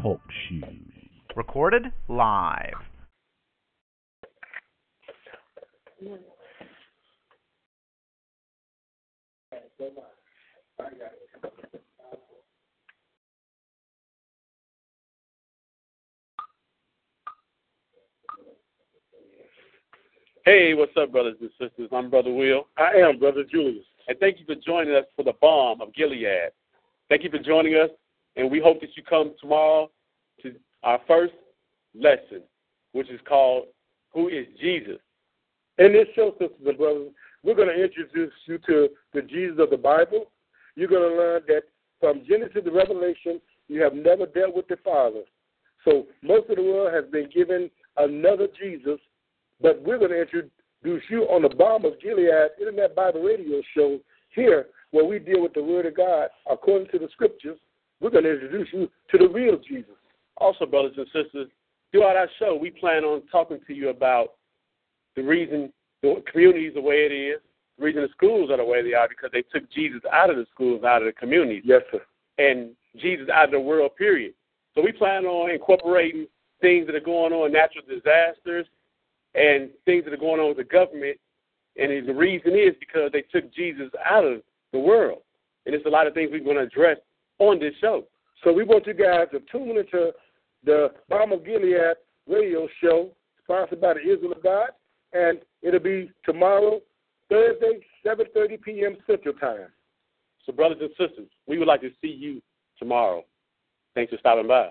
Talk shoes. Recorded live. Hey, what's up, brothers and sisters? I'm Brother Will. I am Brother Julius. And thank you for joining us for the balm of Gilead. Thank you for joining us, and we hope that you come tomorrow to our first lesson, which is called Who is Jesus? In this show, sisters and brothers, we're going to introduce you to the Jesus of the Bible. You're going to learn that from Genesis to Revelation, you have never dealt with the Father. So most of the world has been given another Jesus, but we're going to introduce you on the Balm of Gilead Internet Bible Radio Show here, where we deal with the Word of God according to the Scriptures. We're going to introduce you to the real Jesus. Also, brothers and sisters, throughout our show, we plan on talking to you about the reason the community is the way it is, the reason the schools are the way they are, because they took Jesus out of the schools, out of the communities. Yes, sir. And Jesus out of the world, period. So we plan on incorporating things that are going on, natural disasters, and things that are going on with the government. And the reason is because they took Jesus out of the world. And it's a lot of things we're going to address on this show. So we want you guys to tune into the Balm of Gilead radio show, sponsored by the Israel of God, and it'll be tomorrow, Thursday, 7.30 p.m. Central Time. So, brothers and sisters, we would like to see you tomorrow. Thanks for stopping by.